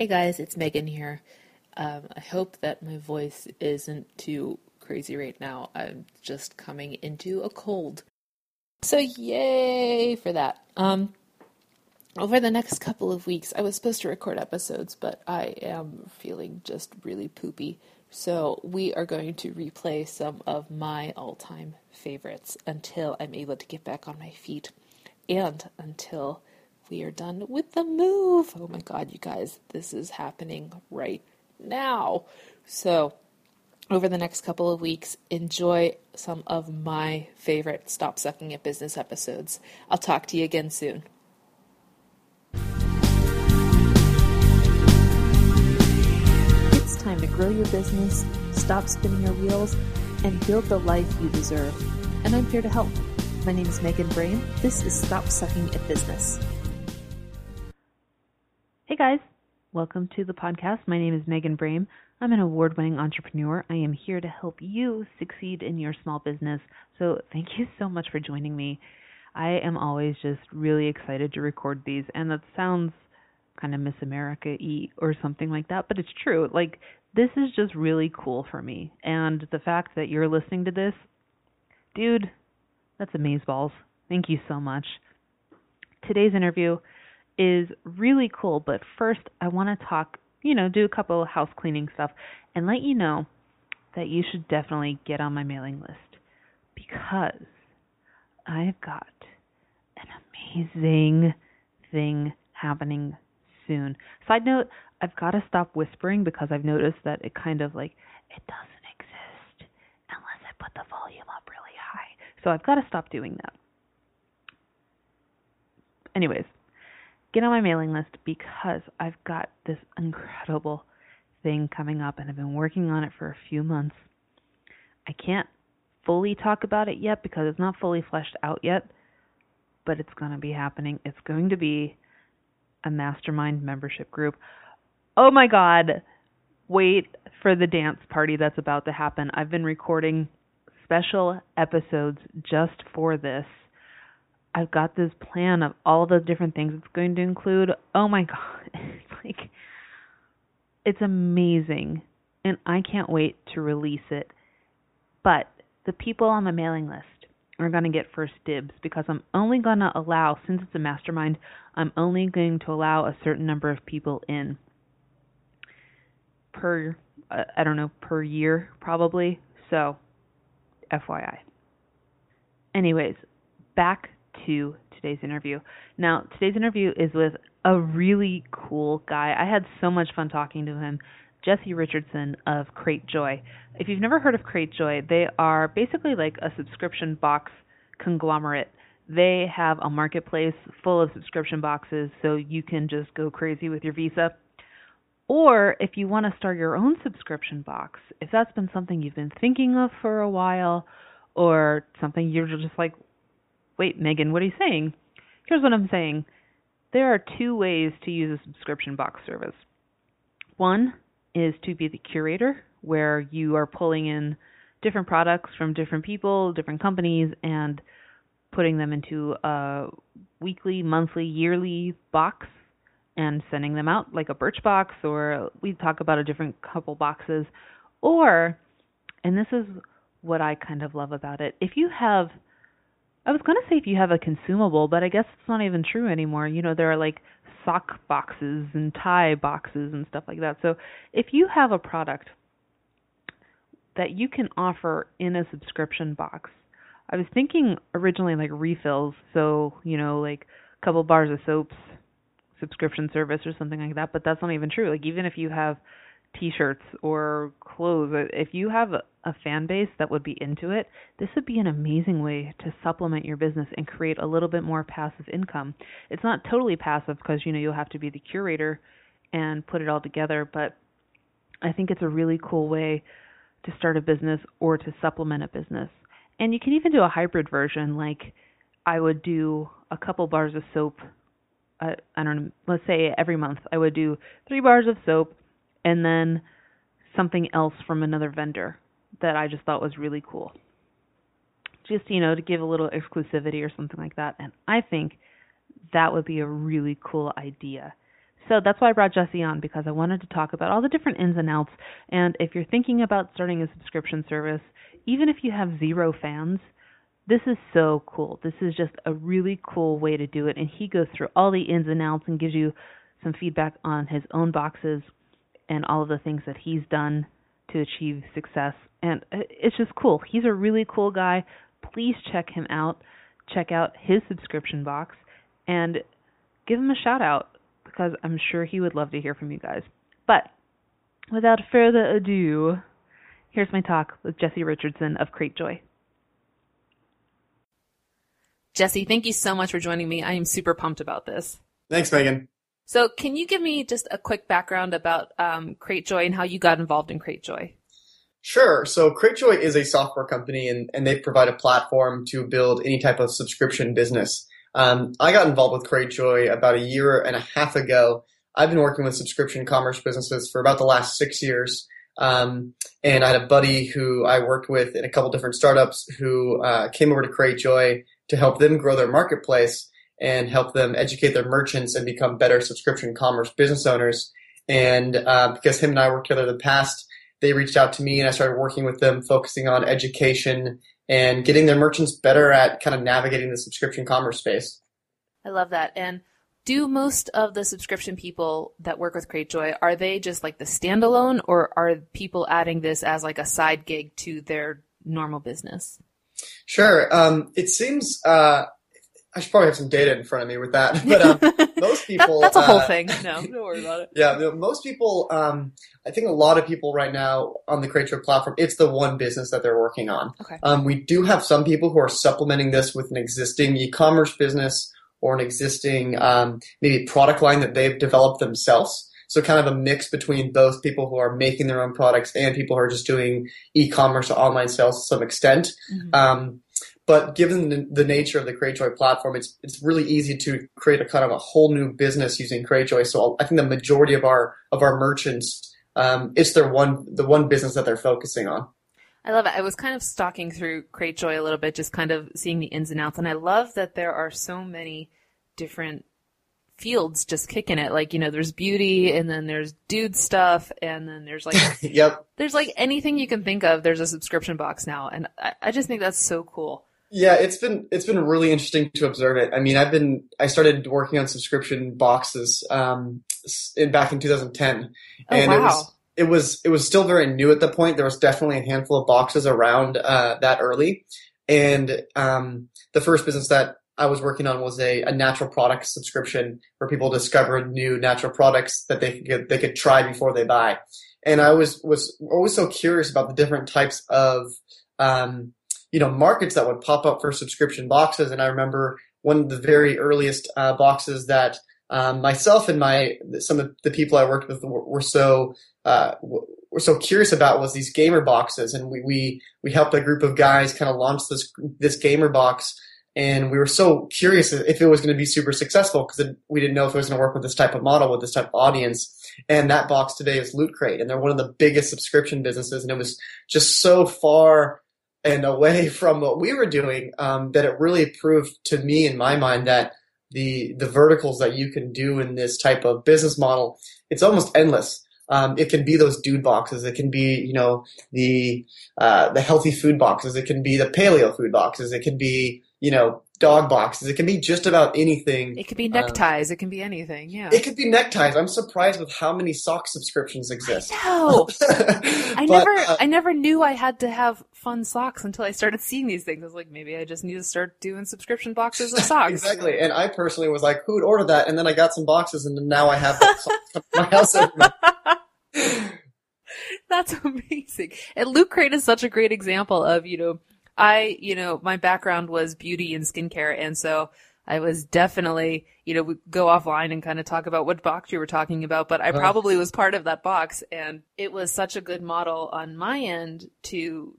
Hey guys, it's Megan here. Um, I hope that my voice isn't too crazy right now. I'm just coming into a cold. So, yay for that. Um, over the next couple of weeks, I was supposed to record episodes, but I am feeling just really poopy. So, we are going to replay some of my all time favorites until I'm able to get back on my feet and until we are done with the move. Oh my God, you guys, this is happening right now. So, over the next couple of weeks, enjoy some of my favorite Stop Sucking at Business episodes. I'll talk to you again soon. It's time to grow your business, stop spinning your wheels, and build the life you deserve. And I'm here to help. My name is Megan Brame. This is Stop Sucking at Business. Guys, welcome to the podcast. My name is Megan Brame. I'm an award winning entrepreneur. I am here to help you succeed in your small business. So, thank you so much for joining me. I am always just really excited to record these, and that sounds kind of Miss America y or something like that, but it's true. Like, this is just really cool for me. And the fact that you're listening to this, dude, that's amazeballs. Thank you so much. Today's interview is really cool. But first, I want to talk, you know, do a couple of house cleaning stuff and let you know that you should definitely get on my mailing list because I've got an amazing thing happening soon. Side note, I've got to stop whispering because I've noticed that it kind of like it doesn't exist unless I put the volume up really high. So I've got to stop doing that. Anyways, get on my mailing list because I've got this incredible thing coming up and I've been working on it for a few months. I can't fully talk about it yet because it's not fully fleshed out yet, but it's going to be happening. It's going to be a mastermind membership group. Oh my god. Wait for the dance party that's about to happen. I've been recording special episodes just for this I've got this plan of all the different things it's going to include. Oh my god, it's like it's amazing and I can't wait to release it. But the people on the mailing list are going to get first dibs because I'm only going to allow since it's a mastermind, I'm only going to allow a certain number of people in per uh, I don't know, per year probably. So, FYI. Anyways, back to today's interview. Now, today's interview is with a really cool guy. I had so much fun talking to him. Jesse Richardson of Cratejoy. If you've never heard of Cratejoy, they are basically like a subscription box conglomerate. They have a marketplace full of subscription boxes so you can just go crazy with your Visa. Or if you want to start your own subscription box, if that's been something you've been thinking of for a while or something you're just like, Wait, Megan, what are you saying? Here's what I'm saying. There are two ways to use a subscription box service. One is to be the curator, where you are pulling in different products from different people, different companies, and putting them into a weekly, monthly, yearly box and sending them out like a Birchbox, or we talk about a different couple boxes. Or, and this is what I kind of love about it, if you have I was going to say if you have a consumable, but I guess it's not even true anymore. You know, there are like sock boxes and tie boxes and stuff like that. So if you have a product that you can offer in a subscription box, I was thinking originally like refills. So, you know, like a couple bars of soaps subscription service or something like that, but that's not even true. Like even if you have t-shirts or clothes if you have a fan base that would be into it this would be an amazing way to supplement your business and create a little bit more passive income. It's not totally passive because you know you'll have to be the curator and put it all together but i think it's a really cool way to start a business or to supplement a business. And you can even do a hybrid version like i would do a couple bars of soap uh, I don't know, let's say every month I would do three bars of soap and then something else from another vendor that I just thought was really cool. Just, you know, to give a little exclusivity or something like that. And I think that would be a really cool idea. So that's why I brought Jesse on because I wanted to talk about all the different ins and outs. And if you're thinking about starting a subscription service, even if you have zero fans, this is so cool. This is just a really cool way to do it. And he goes through all the ins and outs and gives you some feedback on his own boxes and all of the things that he's done to achieve success. And it's just cool. He's a really cool guy. Please check him out. Check out his subscription box and give him a shout out because I'm sure he would love to hear from you guys. But without further ado, here's my talk with Jesse Richardson of Cratejoy. Jesse, thank you so much for joining me. I am super pumped about this. Thanks, Megan. So, can you give me just a quick background about um, Cratejoy and how you got involved in Cratejoy? Sure. So, Cratejoy is a software company, and, and they provide a platform to build any type of subscription business. Um, I got involved with Cratejoy about a year and a half ago. I've been working with subscription commerce businesses for about the last six years. Um, and I had a buddy who I worked with in a couple different startups who uh, came over to Cratejoy to help them grow their marketplace and help them educate their merchants and become better subscription commerce business owners. And uh, because him and I worked together in the past, they reached out to me and I started working with them, focusing on education and getting their merchants better at kind of navigating the subscription commerce space. I love that. And do most of the subscription people that work with Cratejoy are they just like the standalone, or are people adding this as like a side gig to their normal business? Sure. Um, it seems uh, I should probably have some data in front of me with that. But um, most people. that, that's a whole uh, thing. No, don't worry about it. Yeah, most people. Um, I think a lot of people right now on the Cratejoy platform, it's the one business that they're working on. Okay. Um, we do have some people who are supplementing this with an existing e-commerce business or an existing um, maybe product line that they've developed themselves. So kind of a mix between both people who are making their own products and people who are just doing e-commerce or online sales to some extent. Mm-hmm. But given the, the, nature of the Cratejoy platform, it's it's really easy to create a kind of a whole new business using Cratejoy. So I think the majority of our of our merchants, um, it's their one the one business that they're focusing on. I love it. I was kind of stalking through Cratejoy a little bit, just kind of seeing the ins and outs, and I love that there are so many different fields just kicking it. Like, you know, there's beauty and then there's dude stuff and then there's like, yep. There's like anything you can think of. There's a subscription box now. And I, I just think that's so cool. Yeah, it's been it's been really interesting to observe it. I mean, I've been I started working on subscription boxes um, in back in 2010, oh, and wow. it was it was it was still very new at the point. There was definitely a handful of boxes around uh, that early, and um, the first business that I was working on was a, a natural product subscription where people discovered new natural products that they could they could try before they buy. And I was was always so curious about the different types of um, you know markets that would pop up for subscription boxes. And I remember one of the very earliest uh, boxes that um, myself and my some of the people I worked with were, were so uh, were so curious about was these gamer boxes, and we we we helped a group of guys kind of launch this this gamer box. And we were so curious if it was going to be super successful because we didn't know if it was going to work with this type of model, with this type of audience. And that box today is Loot Crate, and they're one of the biggest subscription businesses. And it was just so far and away from what we were doing um, that it really proved to me in my mind that the the verticals that you can do in this type of business model it's almost endless. Um, it can be those dude boxes. It can be you know the uh, the healthy food boxes. It can be the paleo food boxes. It can be you know dog boxes. It can be just about anything. It could be neckties. Um, it can be anything. Yeah. It could be neckties. I'm surprised with how many sock subscriptions exist. No, I but, never, uh, I never knew I had to have fun socks until I started seeing these things. I was like, maybe I just need to start doing subscription boxes of socks. exactly. And I personally was like, who would order that? And then I got some boxes, and now I have my house. That's amazing. And Loot Crate is such a great example of, you know, I, you know, my background was beauty and skincare. And so I was definitely, you know, go offline and kind of talk about what box you were talking about, but I probably was part of that box. And it was such a good model on my end to,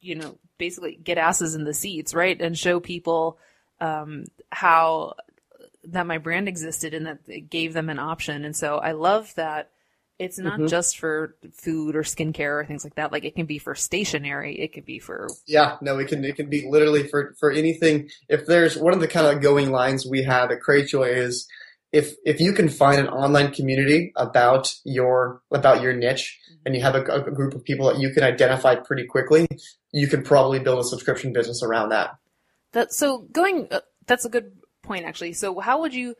you know, basically get asses in the seats, right? And show people, um, how that my brand existed and that it gave them an option. And so I love that it's not mm-hmm. just for food or skincare or things like that. Like it can be for stationery. It could be for yeah. No, it can it can be literally for for anything. If there's one of the kind of going lines we have at Cratejoy is if if you can find an online community about your about your niche and you have a, a group of people that you can identify pretty quickly, you can probably build a subscription business around that. That so going. Uh, that's a good point actually. So how would you?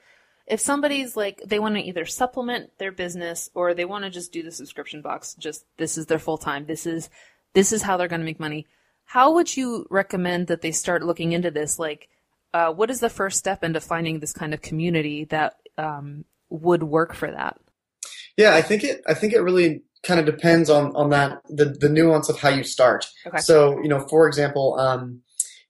If somebody's like they want to either supplement their business or they want to just do the subscription box, just this is their full time. This is this is how they're going to make money. How would you recommend that they start looking into this? Like, uh, what is the first step into finding this kind of community that um, would work for that? Yeah, I think it. I think it really kind of depends on on that the the nuance of how you start. Okay. So you know, for example, um,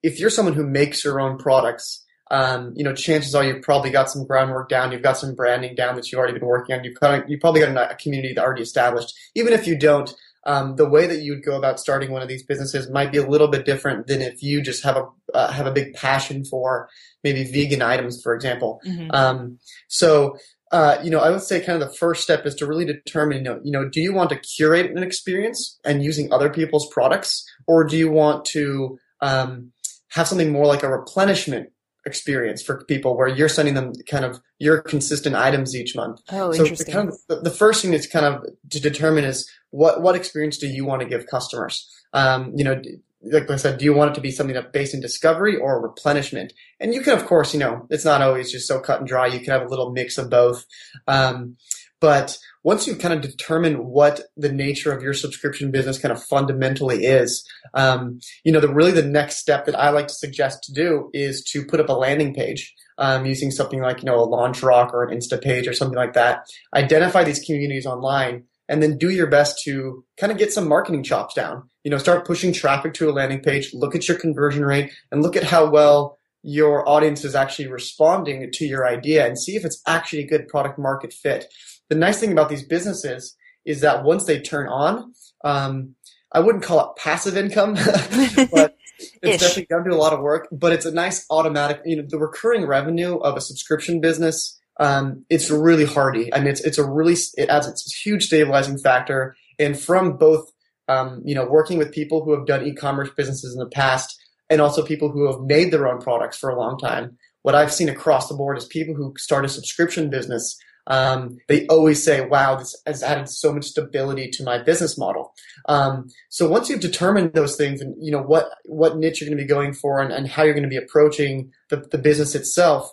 if you're someone who makes your own products, um, you know, chances are you've probably got some groundwork down, you've got some branding down that you've already been working on. You've kind of, you probably got a community that's already established. Even if you don't, um, the way that you would go about starting one of these businesses might be a little bit different than if you just have a uh, have a big passion for maybe vegan items, for example. Mm-hmm. Um, so. Uh, you know, I would say kind of the first step is to really determine, you know, you know, do you want to curate an experience and using other people's products, or do you want to um, have something more like a replenishment experience for people where you're sending them kind of your consistent items each month. Oh, so interesting. kind of, the, the first thing is kind of to determine is what what experience do you want to give customers? Um, you know, like I said, do you want it to be something that's based in discovery or replenishment? And you can, of course, you know, it's not always just so cut and dry. You can have a little mix of both. Um, but once you kind of determine what the nature of your subscription business kind of fundamentally is, um, you know, the really the next step that I like to suggest to do is to put up a landing page um, using something like you know a LaunchRock or an Insta page or something like that. Identify these communities online and then do your best to kind of get some marketing chops down. You know, start pushing traffic to a landing page, look at your conversion rate, and look at how well your audience is actually responding to your idea and see if it's actually a good product market fit. The nice thing about these businesses is that once they turn on, um, I wouldn't call it passive income, but it's definitely going to do a lot of work. But it's a nice automatic, you know, the recurring revenue of a subscription business. Um, it's really hardy. I mean, it's it's a really it adds it's a huge stabilizing factor. And from both, um, you know, working with people who have done e-commerce businesses in the past, and also people who have made their own products for a long time. What I've seen across the board is people who start a subscription business um, they always say, wow, this has added so much stability to my business model. Um, so once you've determined those things and you know what, what niche you're going to be going for and, and how you're going to be approaching the, the business itself,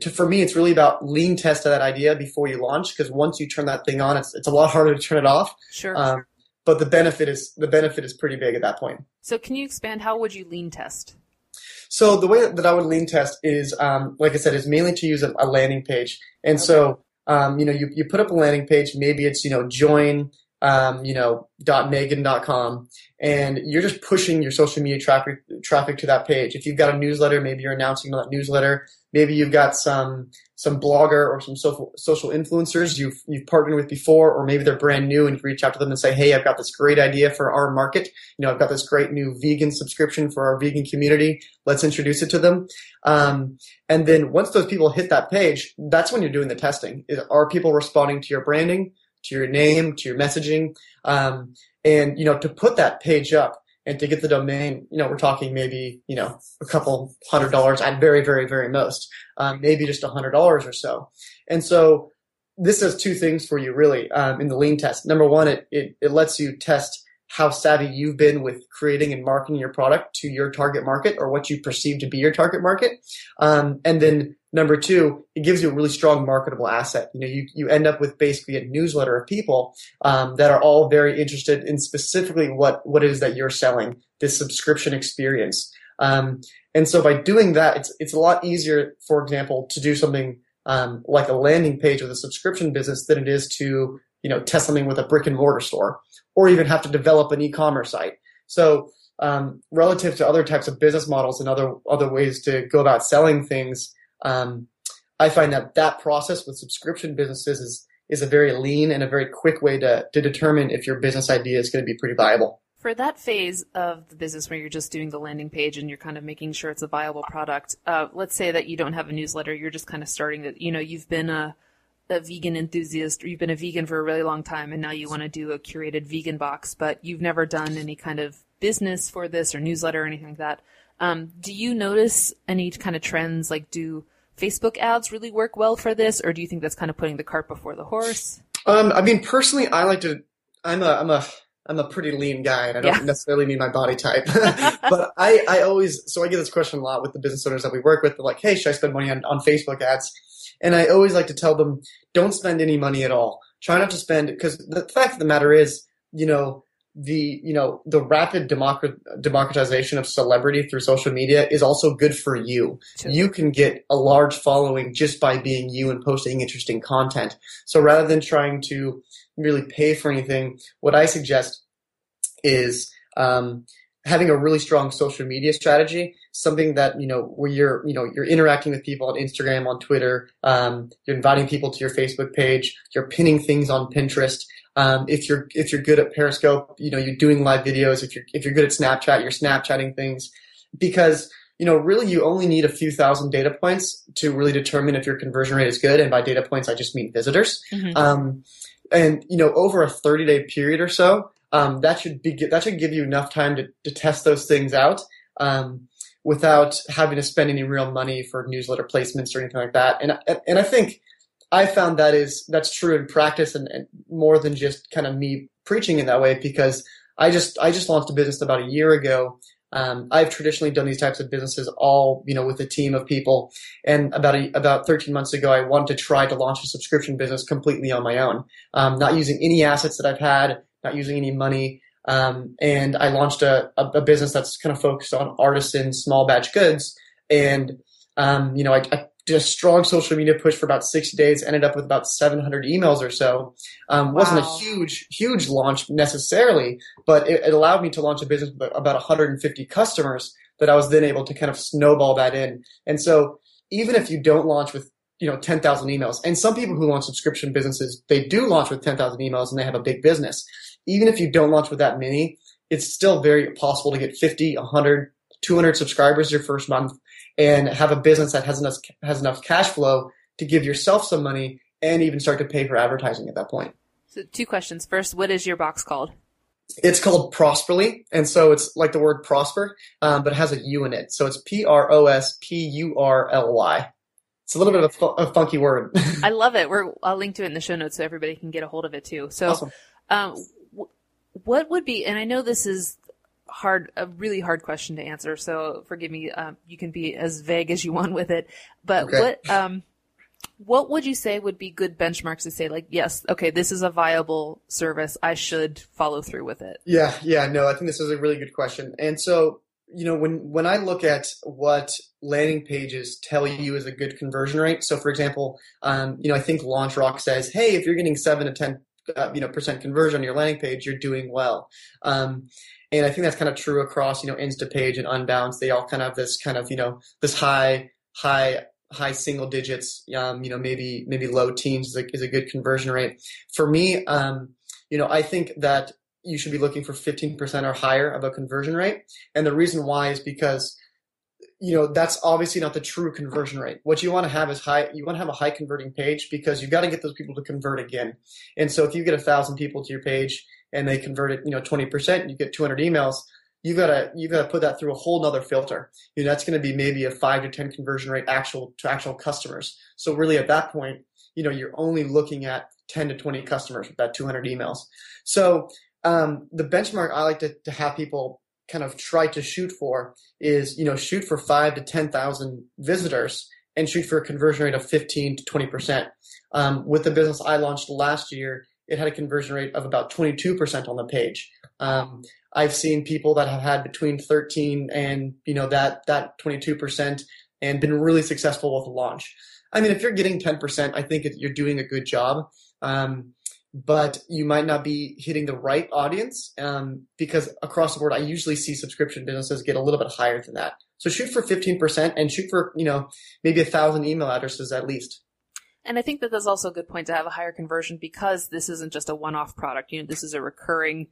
to, for me, it's really about lean test that idea before you launch. Because once you turn that thing on, it's, it's a lot harder to turn it off. Sure. Um, but the benefit is the benefit is pretty big at that point. So can you expand? How would you lean test? So the way that I would lean test is, um, like I said, is mainly to use a, a landing page. And okay. so um, you know, you, you put up a landing page, maybe it's, you know, join, um, you know, megan.com and you're just pushing your social media traffic, traffic to that page. If you've got a newsletter, maybe you're announcing that newsletter. Maybe you've got some, some blogger or some social, social influencers you've, you've partnered with before, or maybe they're brand new and you reach out to them and say, Hey, I've got this great idea for our market. You know, I've got this great new vegan subscription for our vegan community. Let's introduce it to them. Um, and then once those people hit that page, that's when you're doing the testing. Are people responding to your branding, to your name, to your messaging? Um, and, you know, to put that page up, and to get the domain, you know, we're talking maybe, you know, a couple hundred dollars at very, very, very most, um, maybe just a hundred dollars or so. And so this does two things for you really um, in the lean test. Number one, it, it, it lets you test how savvy you've been with creating and marketing your product to your target market or what you perceive to be your target market. Um, and then number two, it gives you a really strong marketable asset. You know, you, you end up with basically a newsletter of people um, that are all very interested in specifically what, what it is that you're selling, this subscription experience. Um, and so by doing that, it's, it's a lot easier, for example, to do something um, like a landing page with a subscription business than it is to, you know, test something with a brick and mortar store or even have to develop an e-commerce site. So um, relative to other types of business models and other other ways to go about selling things, um, I find that that process with subscription businesses is is a very lean and a very quick way to to determine if your business idea is going to be pretty viable. For that phase of the business where you're just doing the landing page and you're kind of making sure it's a viable product, uh, let's say that you don't have a newsletter, you're just kind of starting it. You know, you've been a a vegan enthusiast or you've been a vegan for a really long time and now you want to do a curated vegan box, but you've never done any kind of business for this or newsletter or anything like that. Um, do you notice any kind of trends? Like, do Facebook ads really work well for this, or do you think that's kind of putting the cart before the horse? Um, I mean, personally, I like to. I'm a I'm a I'm a pretty lean guy, and I don't Yeah. necessarily mean my body type. but I I always so I get this question a lot with the business owners that we work with. They're like, "Hey, should I spend money on on Facebook ads?" And I always like to tell them, "Don't spend any money at all. Try not to spend because the fact of the matter is, you know." The you know the rapid democrat- democratization of celebrity through social media is also good for you. Sure. You can get a large following just by being you and posting interesting content. So rather than trying to really pay for anything, what I suggest is um, having a really strong social media strategy, something that you know where you're you know you're interacting with people on Instagram, on Twitter, um, you're inviting people to your Facebook page, you're pinning things on Pinterest. Um, if you're if you're good at Periscope, you know you're doing live videos. If you're if you're good at Snapchat, you're Snapchatting things because you know really you only need a few thousand data points to really determine if your conversion rate is good. And by data points, I just mean visitors. Mhm. Um, and you know, over a 30 day period or so, um, that should be that should give you enough time to, to test those things out um, without having to spend any real money for newsletter placements or anything like that. And and I think I found that is that's true in practice and, and more than just kind of me preaching in that way because I just I just launched a business about a year ago. Um, I've traditionally done these types of businesses all, you know, with a team of people. And about a, about 13 months ago, I wanted to try to launch a subscription business completely on my own, um, not using any assets that I've had, not using any money. Um, and I launched a, a, a business that's kind of focused on artisan small batch goods. And, um, you know, I, I did a strong social media push for about 60 days, ended up with about 700 emails or so. Um, wasn't a huge, huge launch necessarily, but it, it allowed me to launch a business with about 150 customers that I was then able to kind of snowball that in. And so even if you don't launch with you know 10,000 emails, and some people who launch subscription businesses, they do launch with 10,000 emails and they have a big business. Even if you don't launch with that many, it's still very possible to get 50, 100, 200 subscribers your first month and have a business that has enough has enough cash flow to give yourself some money and even start to pay for advertising at that point. So two questions. First, what is your box called? It's called Prospurly, and so it's like the word prosper, um, but it has a U in it. So it's P R O S P U R L Y. It's a little bit of a, fu- a funky word. I love it. We're I'll link to it in the show notes so everybody can get a hold of it too. So, Awesome. um, w- what would be? And I know this is hard, a really hard question to answer. So forgive me. Um, you can be as vague as you want with it. But Okay. what um, what would you say would be good benchmarks to say like, yes, okay, this is a viable service. I should follow through with it. Yeah, yeah, no, I think this is a really good question. And so, you know, when when I look at what landing pages tell you is a good conversion rate, so for example, um, you know, I think LaunchRock says, hey, if you're getting seven to ten, uh, you know, percent conversion on your landing page, you're doing well. Um, and I think that's kind of true across, you know, InstaPage and Unbounce. They all kind of have this kind of, you know, this high, high, high single digits, um, you know, maybe maybe low teens is a, is a good conversion rate. For me, um, you know, I think that you should be looking for 15% or higher of a conversion rate. And the reason why is because, you know, that's obviously not the true conversion rate. What you want to have is high, you want to have a high converting page because you've got to get those people to convert again. And so if you get a thousand people to your page and they convert it, you know, 20%, you get 200 emails, you gotta, you gotta put that through a whole nother filter. You know, that's going to be maybe a five to 10 conversion rate actual to actual customers. So really at that point, you know, you're only looking at 10 to 20 customers with that 200 emails. So um, the benchmark I like to, to have people kind of try to shoot for is, you know, shoot for five to 10,000 visitors and shoot for a conversion rate of 15 to 20%. Um, with the business I launched last year, it had a conversion rate of about 22% on the page. Um, I've seen people that have had between 13 and, you know, that, that 22% and been really successful with the launch. I mean, if you're getting 10%, I think you're doing a good job. Um, but you might not be hitting the right audience um, because across the board, I usually see subscription businesses get a little bit higher than that. So shoot for 15% and shoot for, you know, maybe a thousand email addresses at least. And I think that that's also a good point to have a higher conversion because this isn't just a one-off product. You know, this is a recurring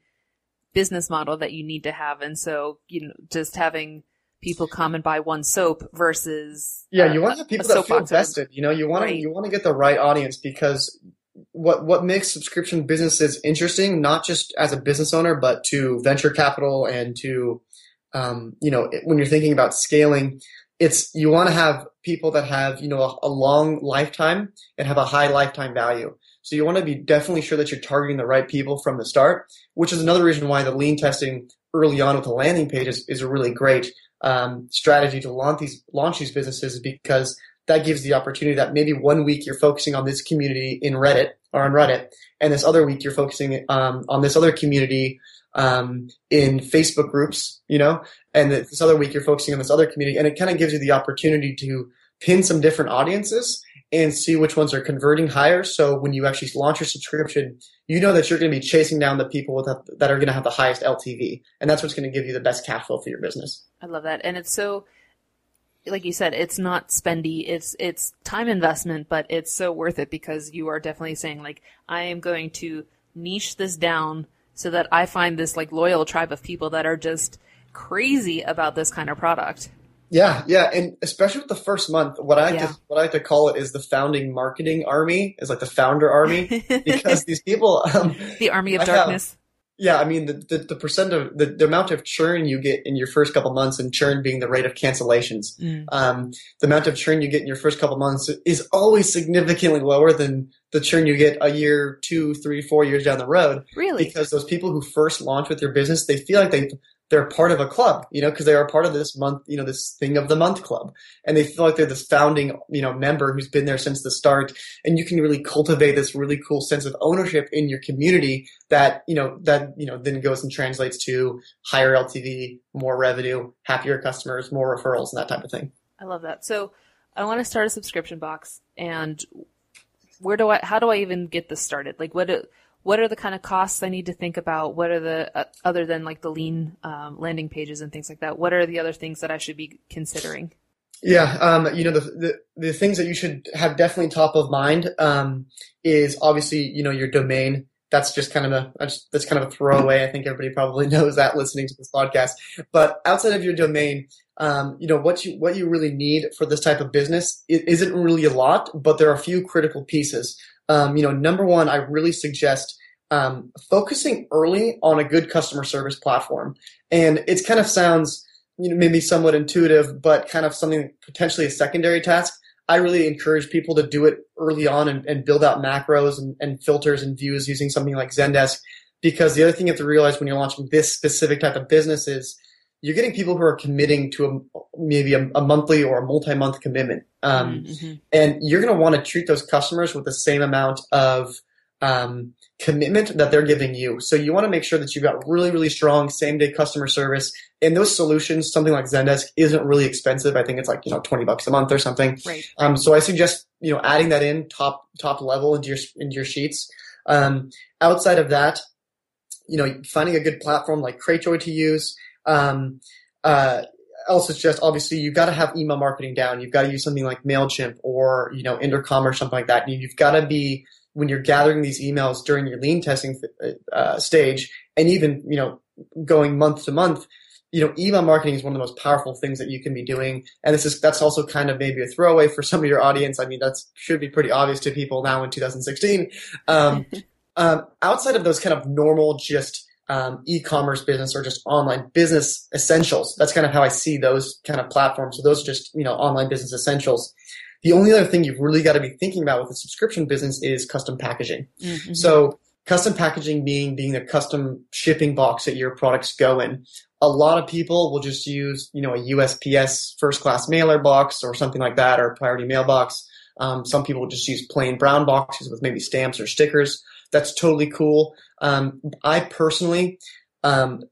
business model that you need to have. And so, you know, just having people come and buy one soap versus Yeah, uh, you want to have people that feel soapbox or- vested. You know, you want Right. to you want to get the right audience because what what makes subscription businesses interesting, not just as a business owner, but to venture capital and to um, you know when you're thinking about scaling, it's you want to have people that have you know a, a, long lifetime and have a high lifetime value. So you want to be definitely sure that you're targeting the right people from the start, which is another reason why the lean testing early on with the landing page is, is a really great um, strategy to launch these launch these businesses because that gives the opportunity that maybe one week you're focusing on this community in Reddit or on Reddit, and this other week you're focusing um, on this other community um, in Facebook groups, you know, and this other week you're focusing on this other community, and it kind of gives you the opportunity to pin some different audiences and see which ones are converting higher. So when you actually launch your subscription, you know that you're going to be chasing down the people a, that are going to have the highest LTV, and that's what's going to give you the best cash flow for your business. I love that, and it's so like you said, it's not spendy. It's it's time investment, but it's so worth it because you are definitely saying like I am going to niche this down so that I find this like loyal tribe of people that are just crazy about this kind of product. Yeah, yeah, and especially with the first month, what I yeah. to, what I like to call it is the founding marketing army, is like the founder army, because these people, um, the army of I darkness. Have, yeah, I mean the, the, the percent of the, the amount of churn you get in your first couple months, and churn being the rate of cancellations. Mm. Um, the amount of churn you get in your first couple months is always significantly lower than the churn you get a year, two, three, four years down the road. Really? Because those people who first launch with their business, they feel like they've they're part of a club, you know, because they are part of this month, you know, this thing of the month club. And they feel like they're this founding, you know, member who's been there since the start. And you can really cultivate this really cool sense of ownership in your community that, you know, that, you know, then goes and translates to higher LTV, more revenue, happier customers, more referrals, and that type of thing. I love that. So I want to start a subscription box and where do I, how do I even get this started? Like what, what are the kind of costs I need to think about? What are the uh, other than like the lean um, landing pages and things like that? What are the other things that I should be considering? Yeah, um, you know the, the, the things that you should have definitely top of mind um, is obviously you know your domain. That's just kind of a that's kind of a throwaway. I think everybody probably knows that listening to this podcast. But outside of your domain, um, you know what you what you really need for this type of business isn't really a lot, but there are a few critical pieces um, you know, number one, I really suggest um, focusing early on a good customer service platform. And it kind of sounds, you know, maybe somewhat intuitive, but kind of something potentially a secondary task. I really encourage people to do it early on and, and build out macros and, and, filters and views using something like Zendesk. Because the other thing you have to realize when you're launching this specific type of business is you're getting people who are committing to a, maybe a, a monthly or a multi-month commitment. Um, mm-hmm. And you're going to want to treat those customers with the same amount of um, commitment that they're giving you. So you want to make sure that you've got really, really strong same day customer service. And those solutions, something like Zendesk, isn't really expensive. I think it's like you know twenty bucks a month or something. Right. Um, so I suggest you know adding that in top top level into your into your sheets. Um, outside of that, you know finding a good platform like Cratejoy to use. Um, uh, else just obviously you've got to have email marketing down. You've got to use something like Mailchimp or you know Intercom or something like that. And You've got to be when you're gathering these emails during your lean testing uh, stage, and even you know going month to month. You know, email marketing is one of the most powerful things that you can be doing, and this is that's also kind of maybe a throwaway for some of your audience. I mean, that should be pretty obvious to people now in 2016. Um, um, outside of those kind of normal, just um, e-commerce business or just online business essentials. That's kind of how I see those kind of platforms. So those are just, you know, online business essentials. The only other thing you've really got to be thinking about with a subscription business is custom packaging. Mm-hmm. So custom packaging being being a custom shipping box that your products go in. A lot of people will just use, you know, a USPS first class mailer box or something like that or priority mailbox. Um, some people just use plain brown boxes with maybe stamps or stickers. That's totally cool. Um, I personally, um,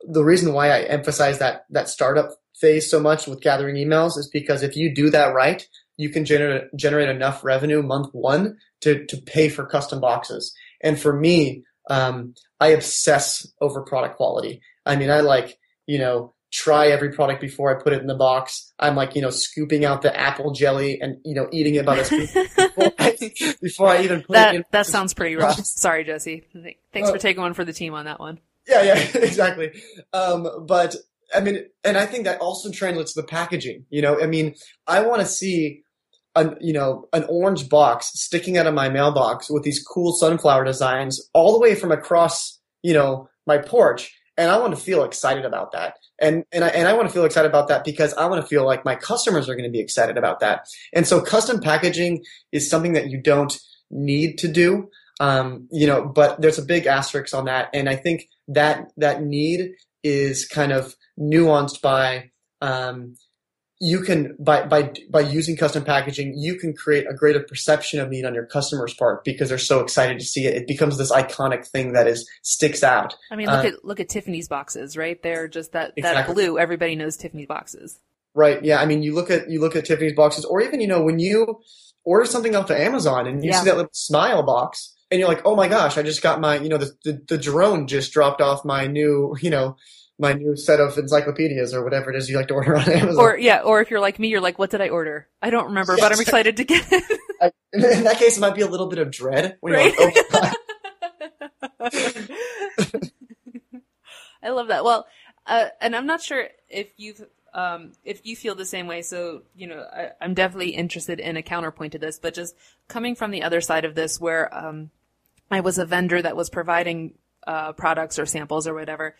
the reason why I emphasize that that startup phase so much with gathering emails is because if you do that right, you can generate generate enough revenue month one to to pay for custom boxes. And for me, um, I obsess over product quality. I mean, I like you know try every product before I put it in the box. I'm like, you know, scooping out the apple jelly and, you know, eating it by the spoon before, I, before I even put that, it in. That sounds pretty rough. Sorry, Jesse. Thanks uh, for taking one for the team on that one. Yeah, yeah, exactly. Um, but I mean, and I think that also translates to the packaging. You know, I mean, I want to see an, you know, an orange box sticking out of my mailbox with these cool sunflower designs all the way from across, you know, my porch and I want to feel excited about that. And and I, and I want to feel excited about that because I want to feel like my customers are going to be excited about that. And so custom packaging is something that you don't need to do. Um, you know, but there's a big asterisk on that, and I think that that need is kind of nuanced by um, you can by by by using custom packaging you can create a greater perception of need on your customer's part because they're so excited to see it. It becomes this iconic thing that is sticks out. I mean look uh, at look at tiffany's boxes right? They're just that exactly. that blue. Everybody knows tiffany's boxes. Right. Yeah. I mean you look at you look at tiffany's boxes or even you know when you order something off of amazon and you yeah. see that little smile box and you're like oh my gosh i just got my you know the, the the drone just dropped off my new you know my new set of encyclopedias or whatever it is you like to order on Amazon. Or yeah, or if you're like me, you're like, what did I order? I don't remember, yes. but I'm excited to get it. I, in that case, it might be a little bit of dread. Right? Like, oh I love that. Well, uh, and I'm not sure if you've um, if you feel the same way. So you know, I, am definitely interested in a counterpoint to this, but just coming from the other side of this, where um, I was a vendor that was providing uh, products or samples or whatever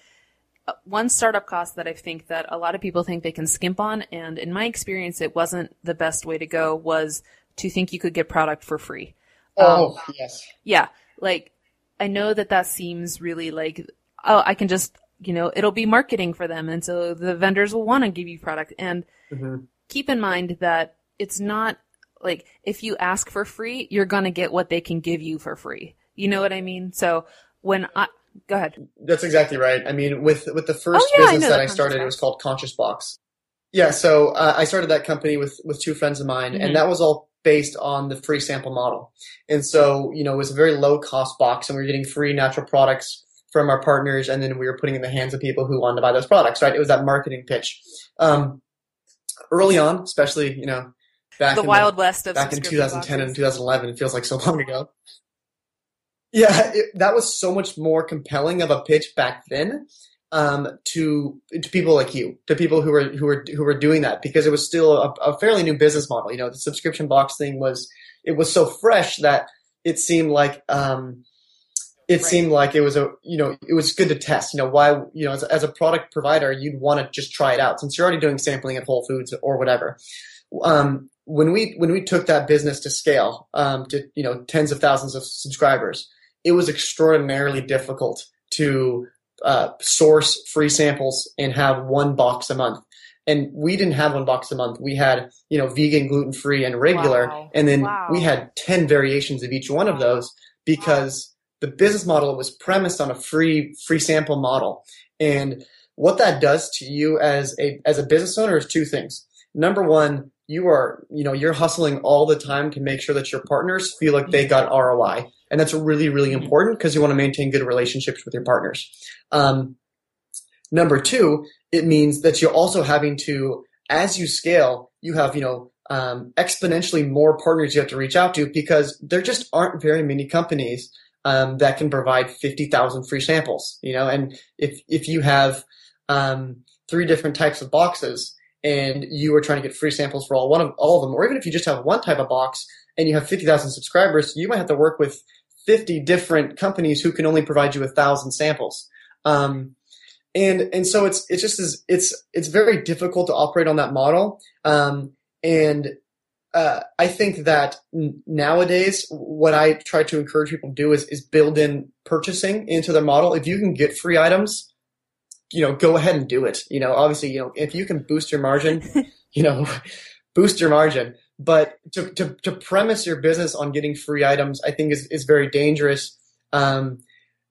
one startup cost that I think that a lot of people think they can skimp on, and in my experience, it wasn't the best way to go, was to think you could get product for free. Oh, um, yes. Yeah. Like, I know that that seems really like, oh, I can just, you know, it'll be marketing for them. And so the vendors will want to give you product. And mm-hmm. keep in mind that it's not like if you ask for free, you're going to get what they can give you for free. You know what I mean? So when I, go ahead. That's exactly right. I mean, with with the first oh, yeah, business I that I started, box. it was called Conscious Box. Yeah, so uh, I started that company with with two friends of mine, mm-hmm. and that was all based on the free sample model. And so, you know, it was a very low cost box, and we were getting free natural products from our partners, and then we were putting in the hands of people who wanted to buy those products. Right? It was that marketing pitch. Um, early on, especially, you know, back the in wild the, west of back in 2010 boxes. and 2011, it feels like so long ago. Yeah, it, that was so much more compelling of a pitch back then um, to to people like you, to people who were who were who were doing that because it was still a, a, fairly new business model. You know, the subscription box thing was it was so fresh that it seemed like um, it right. seemed like it was a you know it was good to test. You know, why you know as, as a product provider you'd want to just try it out since you're already doing sampling at Whole Foods or whatever. Um, when we when we took that business to scale um, to you know tens of thousands of subscribers it was extraordinarily difficult to uh, source free samples and have one box a month. And we didn't have one box a month. We had, you know, vegan, gluten free, and regular. Wow. And then wow. we had 10 variations of each one of those because wow. the business model was premised on a free, free sample model. And what that does to you as a, as a business owner is two things. Number one, you are, you know, you're hustling all the time to make sure that your partners feel like they got ROI. And that's really, really mm-hmm. important because you want to maintain good relationships with your partners. Um, number two, it means that you're also having to, as you scale, you have, you know, um, exponentially more partners you have to reach out to because there just aren't very many companies um, that can provide 50,000 free samples, you know, and if, if you have, um, three different types of boxes and you are trying to get free samples for all one of all of them, or even if you just have one type of box and you have 50,000 subscribers, you might have to work with 50 different companies who can only provide you a thousand samples. Um, and, and so it's, it's just, as, it's, it's very difficult to operate on that model. Um, and, uh, I think that n- nowadays, what I try to encourage people to do is, is build in purchasing into their model. If you can get free items, you know, go ahead and do it. You know, obviously, you know, if you can boost your margin, you know, boost your margin. But to, to, to premise your business on getting free items, I think is, is very dangerous. Um,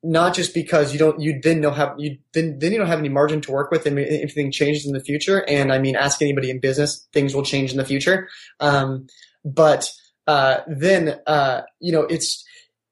not just because you don't, you then know have, you then, then you don't have any margin to work with and if anything changes in the future. And I mean, ask anybody in business, things will change in the future. Um, but, uh, then, uh, you know, it's,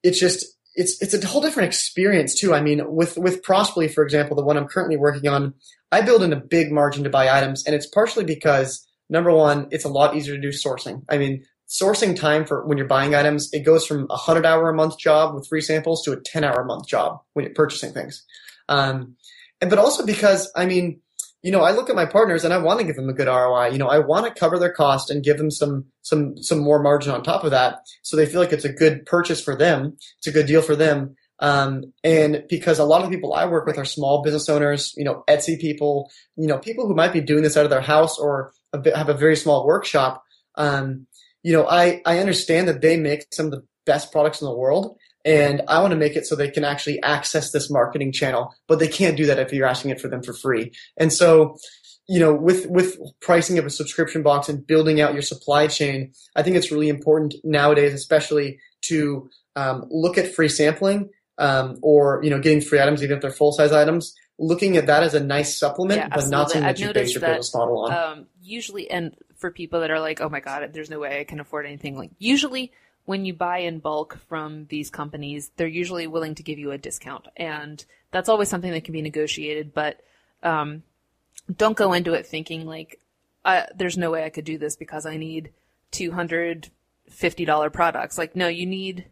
it's just, it's, it's a whole different experience too. I mean, with, with Prospurly, for example, the one I'm currently working on, I build in a big margin to buy items and it's partially because number one, it's a lot easier to do sourcing. I mean, sourcing time for when you're buying items, it goes from a hundred hour a month job with free samples to a 10 hour a month job when you're purchasing things. Um, and, but also because, I mean, you know, I look at my partners and I want to give them a good ROI. You know, I want to cover their cost and give them some, some, some more margin on top of that. So they feel like it's a good purchase for them. It's a good deal for them. Um, and because a lot of the people I work with are small business owners, you know, Etsy people, you know, people who might be doing this out of their house or a have a very small workshop. Um, you know, I, I understand that they make some of the best products in the world and I want to make it so they can actually access this marketing channel, but they can't do that if you're asking it for them for free. And so, you know, with, with pricing of a subscription box and building out your supply chain, I think it's really important nowadays, especially to um, look at free sampling um, or you know getting free items even if they're full size items looking at that as a nice supplement Yeah, but not something I've that you base your that, business model on Um, usually, and for people that are like, "Oh my god, there's no way I can afford anything," like usually when you buy in bulk from these companies, they're usually willing to give you a discount, and that's always something that can be negotiated. But um, don't go into it thinking like, "There's no way I could do this because I need two hundred fifty dollar products." Like, no, you need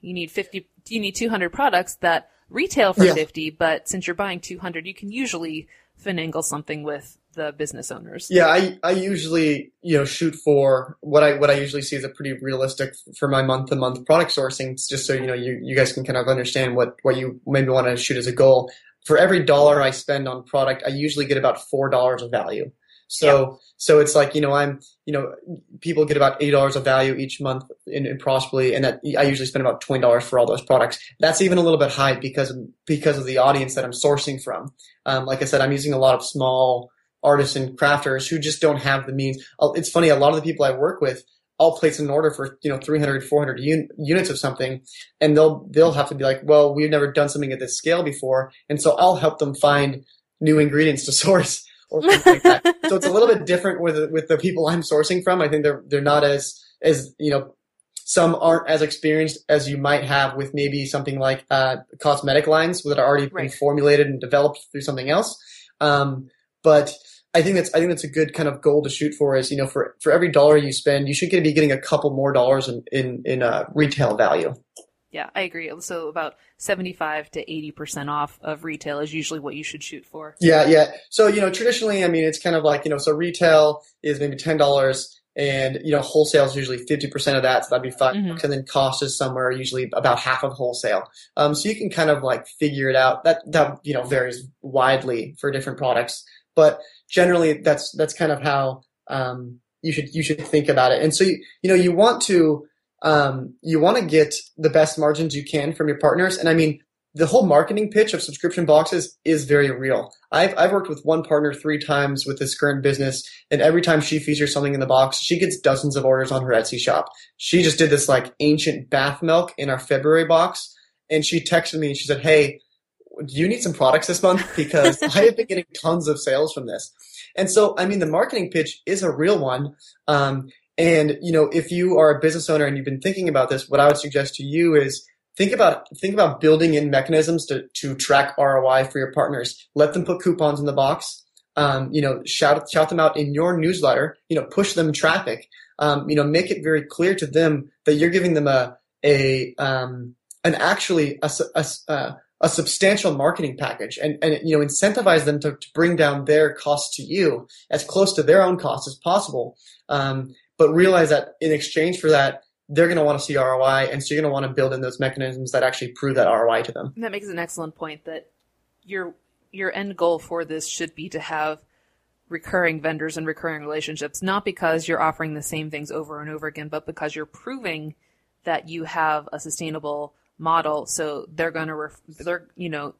you need fifty, you need two hundred products that retail for Yeah. fifty, but since you're buying two hundred, you can usually finagle something with the business owners. yeah I, I usually you know shoot for what i what i usually see is a pretty realistic for my month to month product sourcing It's just so you know you, you guys can kind of understand what what you maybe want to shoot as a goal for every dollar i spend on product i usually get about four dollars of value so so it's like you know i'm you know people get about eight dollars of value each month in, in Prospurly, and that I usually spend about twenty dollars for all those products. That's even a little bit high because because of the audience that I'm sourcing from. Um, like I said, I'm using a lot of small artists and crafters who just don't have the means. Uh, It's funny, a lot of the people I work with. I'll place an order for you know 300, 400 un- units of something, and they'll they'll have to be like, well, we've never done something at this scale before, and so I'll help them find new ingredients to source or things like that. so it's a little bit different with with the people I'm sourcing from. I think they're they're not as as you know some aren't as experienced as you might have with maybe something like uh, cosmetic lines that are already been formulated and developed through something else. Um, but I think that's I think that's a good kind of goal to shoot for. Is you know for for every dollar you spend, you should be getting a couple more dollars in in, in uh, retail value. Yeah, I agree. So about 75 to 80% off of retail is usually what you should shoot for. Yeah, yeah. So, you know, traditionally, I mean, it's kind of like, you know, so retail is maybe $10 and, you know, wholesale is usually 50% of that. So that'd be 5 Mhm. And then cost is somewhere usually about half of wholesale. Um, so you can kind of like figure it out. That, that, you know, varies widely for different products, but generally that's, that's kind of how, um, you should, you should think about it. And so, you, you know, you want to, um, you want to get the best margins you can from your partners. And I mean, the whole marketing pitch of subscription boxes is very real. I've, I've worked with one partner three times with this current business, and every time she features something in the box, she gets dozens of orders on her Etsy shop. She just did this like ancient bath milk in our February box, and she texted me and she said, Hey, do you need some products this month? Because I have been getting tons of sales from this. And so, I mean, the marketing pitch is a real one. Um, and you know, if you are a business owner and you've been thinking about this, what I would suggest to you is think about think about building in mechanisms to to track ROI for your partners. Let them put coupons in the box. Um, you know, shout shout them out in your newsletter. You know, push them traffic. Um, you know, make it very clear to them that you're giving them a a um, an actually a, a, s- uh, a substantial marketing package and, and you know incentivize them to, to bring down their costs to you as close to their own costs as possible um, but realize that in exchange for that they're going to want to see ROI and so you're going to want to build in those mechanisms that actually prove that ROI to them And that makes an excellent point that your your end goal for this should be to have recurring vendors and recurring relationships, not because you're offering the same things over and over again, but because you're proving that you have a sustainable model. So they're going to, ref- they're, you know,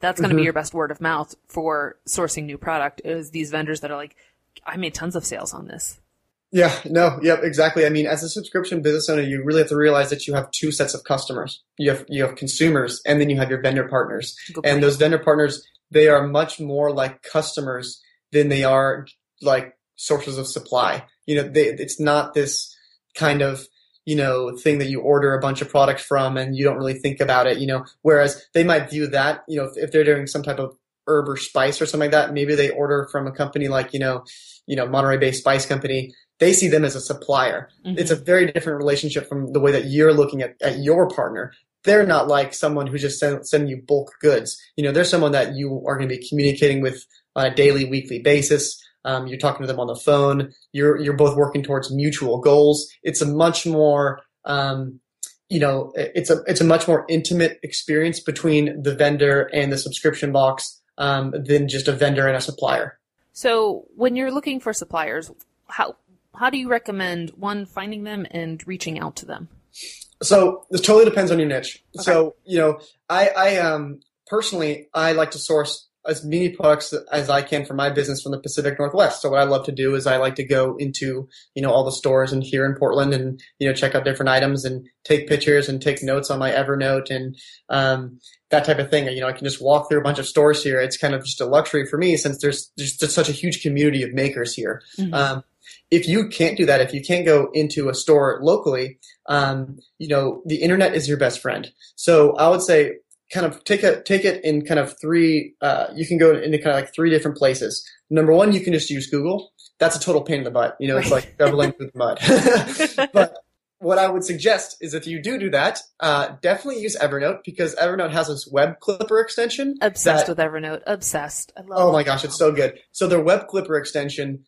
that's going to be Mhm. your best word of mouth for sourcing new product is these vendors that are like, I made tons of sales on this. Yeah, no, yep, exactly. I mean, as a subscription business owner, you really have to realize that you have two sets of customers. You have you have consumers, and then you have your vendor partners. And those vendor partners, they are much more like customers than they are like sources of supply. You know, they, it's not this kind of you know thing that you order a bunch of products from and you don't really think about it. You know, whereas they might view that. You know, if, if they're doing some type of herb or spice or something like that, maybe they order from a company like you know, you know, Monterey Bay Spice Company. They see them as a supplier Mhm. it's a very different relationship from the way that you're looking at, at your partner. They're not like someone who's just send, sending you bulk goods. You know, they're someone that you are going to be communicating with on a daily, weekly basis. Um, you're talking to them on the phone. You're you're both working towards mutual goals. It's a much more um, you know, it's a it's a much more intimate experience between the vendor and the subscription box um, than just a vendor and a supplier. So when you're looking for suppliers, how how do you recommend one finding them and reaching out to them? So this totally depends on your niche. Okay. So you know, I I um personally I like to source as many products as I can for my business from the Pacific Northwest. So what I love to do is I like to go into, you know, all the stores and here in Portland and, you know, check out different items and take pictures and take notes on my Evernote and, um, that type of thing. You know, I can just walk through a bunch of stores here. It's kind of just a luxury for me since there's just such a huge community of makers here. Mm-hmm. Um, if you can't do that, if you can't go into a store locally, um, you know, the internet is your best friend. So I would say kind of take it take it in kind of three. Uh, you can go into kind of like three different places. Number one, you can just use Google. That's a total pain in the butt. You know, it's like shoveling through the mud. but what I would suggest is if you do do that, uh, definitely use Evernote because Evernote has this web clipper extension. Obsessed that, with Evernote. Obsessed. I love oh my gosh, it's so good. So their web clipper extension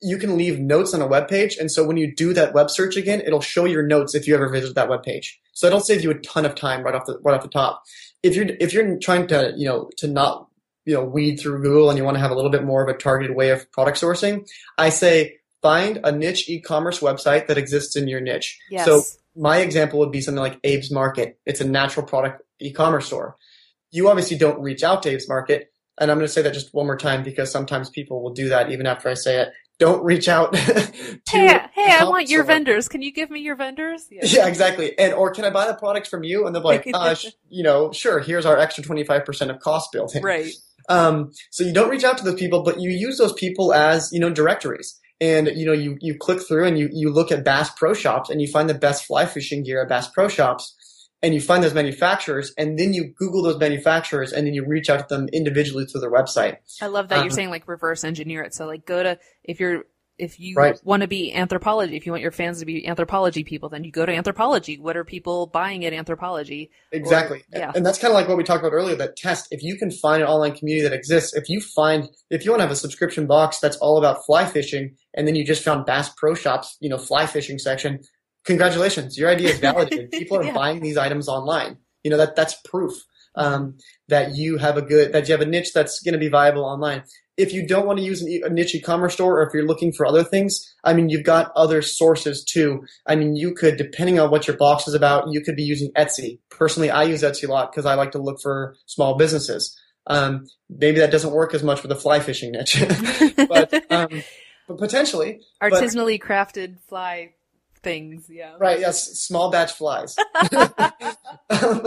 you can leave notes on a web page. And so when you do that web search again, it'll show your notes if you ever visit that web page. So it'll save you a ton of time right off the right off the top. If you're if you're trying to you know to not you know weed through Google and you want to have a little bit more of a targeted way of product sourcing, I say find a niche e-commerce website that exists in your niche. Yes. So my example would be something like Abe's Market. It's a natural product e-commerce store. You obviously don't reach out to Abe's Market. And I'm going to say that just one more time because sometimes people will do that even after I say it don't reach out to hey hey i want your vendors. Can you give me your vendors? Yeah. yeah. exactly. And or can i buy the products from you? And they're like uh, sh- you know sure here's our extra 25% of cost built in. Right. Um, so you don't reach out to those people but you use those people as you know directories. And you know you you click through and you you look at bass pro shops and you find the best fly fishing gear at bass pro shops and you find those manufacturers and then you google those manufacturers and then you reach out to them individually through their website. I love that um, you're saying like reverse engineer it. So like go to if you're if you right. want to be Anthropologie if you want your fans to be Anthropologie people then you go to Anthropologie. What are people buying at Anthropologie? Exactly. or, yeah. And that's kind of like what we talked about earlier that test. If you can find an online community that exists if you find if you want to have a subscription box that's all about fly fishing and then you just found bass pro shops you know fly fishing section congratulations, your idea is validated. People are yeah. buying these items online. You know that that's proof um, that you have a good that you have a niche that's going to be viable online. If you don't want to use a niche e-commerce store, or if you're looking for other things, I mean, you've got other sources too. I mean, you could, depending on what your box is about, you could be using Etsy. Personally, I use Etsy a lot because I like to look for small businesses. Um, maybe that doesn't work as much for the fly fishing niche, but, um, but potentially artisanally but, crafted fly things. Yeah. Right. Yes. Small batch flies. um,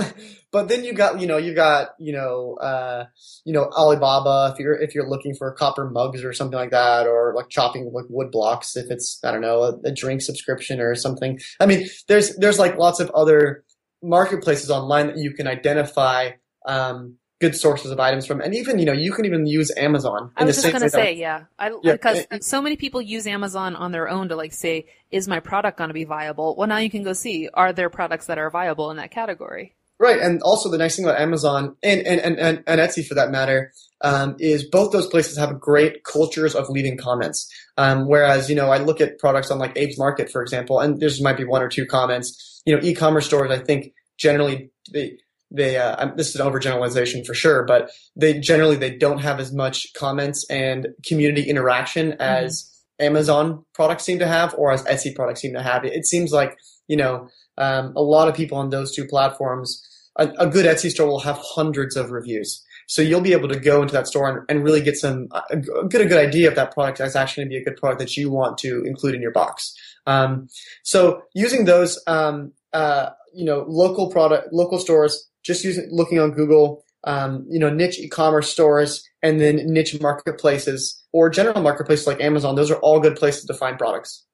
but then you got, you know, you got, you know, uh, you know, Alibaba if you're, if you're looking for copper mugs or something like that, or like chopping like wood blocks, if it's, I don't know, a, a drink subscription or something. I mean, there's, there's like lots of other marketplaces online that you can identify, um, good sources of items from, and even you know you can even use Amazon. I was just gonna say, yeah, I, yeah, because it, so many people use Amazon on their own to like say, is my product going to be viable? Well, now you can go see are there products that are viable in that category. Right, and also the nice thing about Amazon and and and, and, and Etsy for that matter um, is both those places have great cultures of leaving comments. Um, whereas you know I look at products on like Abe's Market for example, and there might be one or two comments. You know, e-commerce stores I think generally they they uh, this is an overgeneralization for sure, but they generally they don't have as much comments and community interaction mm-hmm. as mm-hmm. Amazon products seem to have, or as Etsy products seem to have. It, it seems like you know um, a lot of people on those two platforms. A, a, good Etsy store will have hundreds of reviews, so you'll be able to go into that store and, and really get some a, get a good idea if that product is actually going to be a good product that you want to include in your box. Um, so using those, um, uh, you know, local product, local stores just using looking on Google, um, you know, niche e-commerce stores and then niche marketplaces or general marketplaces like Amazon. Those are all good places to find products.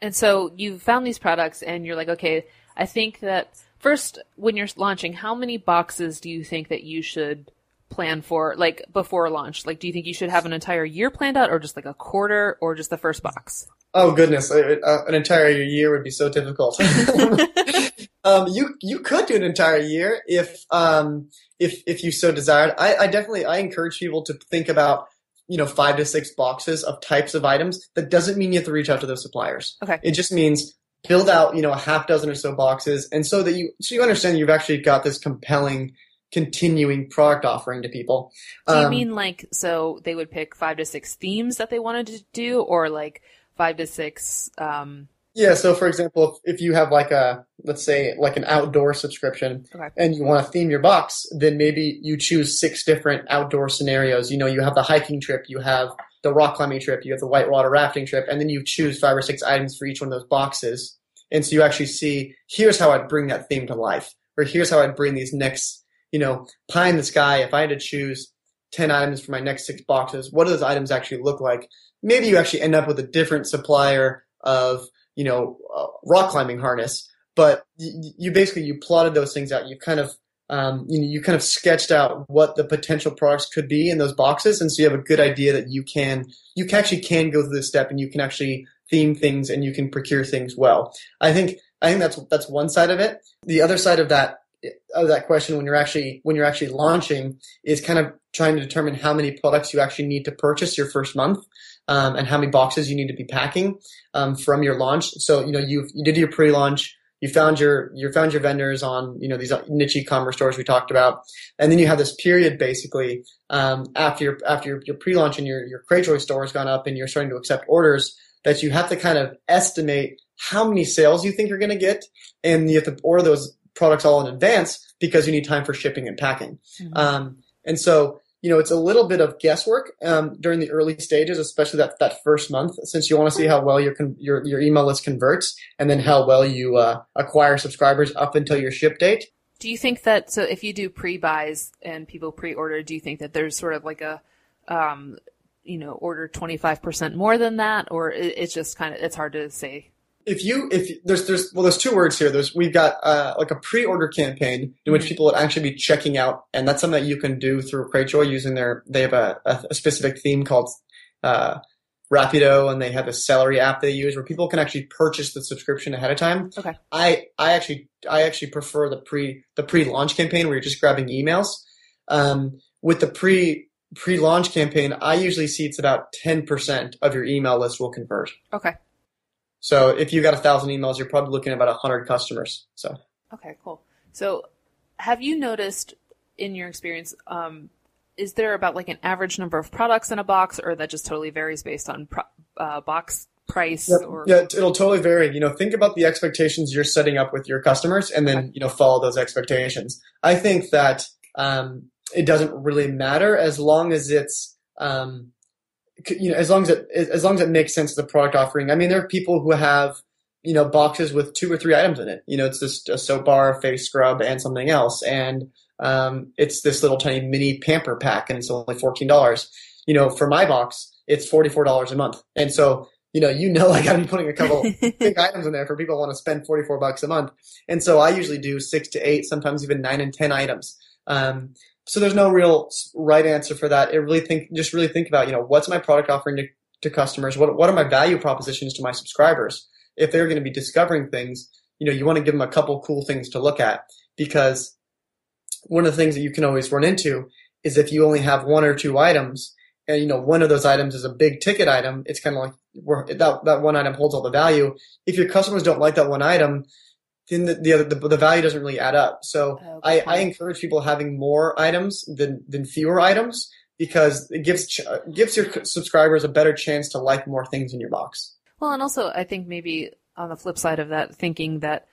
And so you found these products and you're like, okay, I think that first when you're launching, how many boxes do you think that you should plan for like before launch? Like, do you think you should have an entire year planned out or just like a quarter or just the first box? Oh goodness, uh, an entire year would be so difficult. um, you you could do an entire year if um, if if you so desired. I, I definitely I encourage people to think about you know five to six boxes of types of items. That doesn't mean you have to reach out to those suppliers. Okay. It just means build out you know a half dozen or so boxes, and so that you so you understand you've actually got this compelling continuing product offering to people. Do you um, mean like so they would pick five to six themes that they wanted to do, or like five to six? Um... Yeah. So, for example, if, if you have like a let's say like an outdoor subscription, okay. and you want to theme your box, then maybe you choose six different outdoor scenarios. You know, you have the hiking trip, you have the rock climbing trip, you have the whitewater rafting trip, and then you choose five or six items for each one of those boxes. And so you actually see here's how I'd bring that theme to life, or here's how I'd bring these next you know, pie in the sky, if I had to choose 10 items for my next six boxes, what do those items actually look like? Maybe you actually end up with a different supplier of, you know, uh, rock climbing harness, but you, you, basically, you plotted those things out. You kind of, um, you know, you kind of sketched out what the potential products could be in those boxes. And so you have a good idea that you can, you actually can go through this step and you can actually theme things and you can procure things well. I think, I think that's, that's one side of it. The other side of that of that question when you're actually when you're actually launching is kind of trying to determine how many products you actually need to purchase your first month um, and how many boxes you need to be packing um, from your launch. So you know you you did your pre-launch, you found your you found your vendors on you know these niche e-commerce stores we talked about, and then you have this period basically um, after your after your, your pre-launch and your your Cratejoy store has gone up and you're starting to accept orders that you have to kind of estimate how many sales you think you're going to get, and you have to order those products all in advance because you need time for shipping and packing. Mm-hmm. Um, and so, you know, it's a little bit of guesswork um, during the early stages, especially that, that first month, since you want to see how well your, con- your, your email list converts and then how well you uh, acquire subscribers up until your ship date. Do you think that, so if you do pre-buys and people pre-order, do you think that there's sort of like a, um, you know, order 25% more than that, or it's just kind of, it's hard to say if you if there's there's well there's two words here. There's we've got uh, like a pre-order campaign in which mm-hmm. people would actually be checking out, and that's something that you can do through Cratejoy using their they have a, a specific theme called uh, Rapido, and they have a Celery app they use where people can actually purchase the subscription ahead of time. Okay. I I actually I actually prefer the pre the pre-launch campaign where you're just grabbing emails. Um, with the pre pre-launch campaign, I usually see it's about ten percent of your email list will convert. Okay. So if you got a thousand emails, you're probably looking at about a hundred customers. So okay, cool. So have you noticed in your experience, um, is there about like an average number of products in a box, or that just totally varies based on pro- uh, box price? Yeah, or... yeah, it'll totally vary. You know, think about the expectations you're setting up with your customers, and then you know follow those expectations. I think that um, it doesn't really matter as long as it's um, you know, as long as it as long as it makes sense to the product offering. I mean, there are people who have you know boxes with two or three items in it. You know, it's just a soap bar, a face scrub, and something else, and um, it's this little tiny mini pamper pack, and it's only fourteen dollars. You know, for my box, it's forty four dollars a month, and so you know, you know, I got to be putting a couple big items in there for people who want to spend 44 bucks a month. And so I usually do six to eight, sometimes even nine and 10 items. Um, so there's no real right answer for that. It really think just really think about you know what's my product offering to, to customers. What what are my value propositions to my subscribers? If they're going to be discovering things, you know, you want to give them a couple cool things to look at because one of the things that you can always run into is if you only have one or two items and you know one of those items is a big ticket item it's kind of like that that one item holds all the value if your customers don't like that one item then the the, the, the value doesn't really add up. So oh, I, I encourage people having more items than than fewer items because it gives ch- gives your subscribers a better chance to like more things in your box. Well, and also I think maybe on the flip side of that, thinking that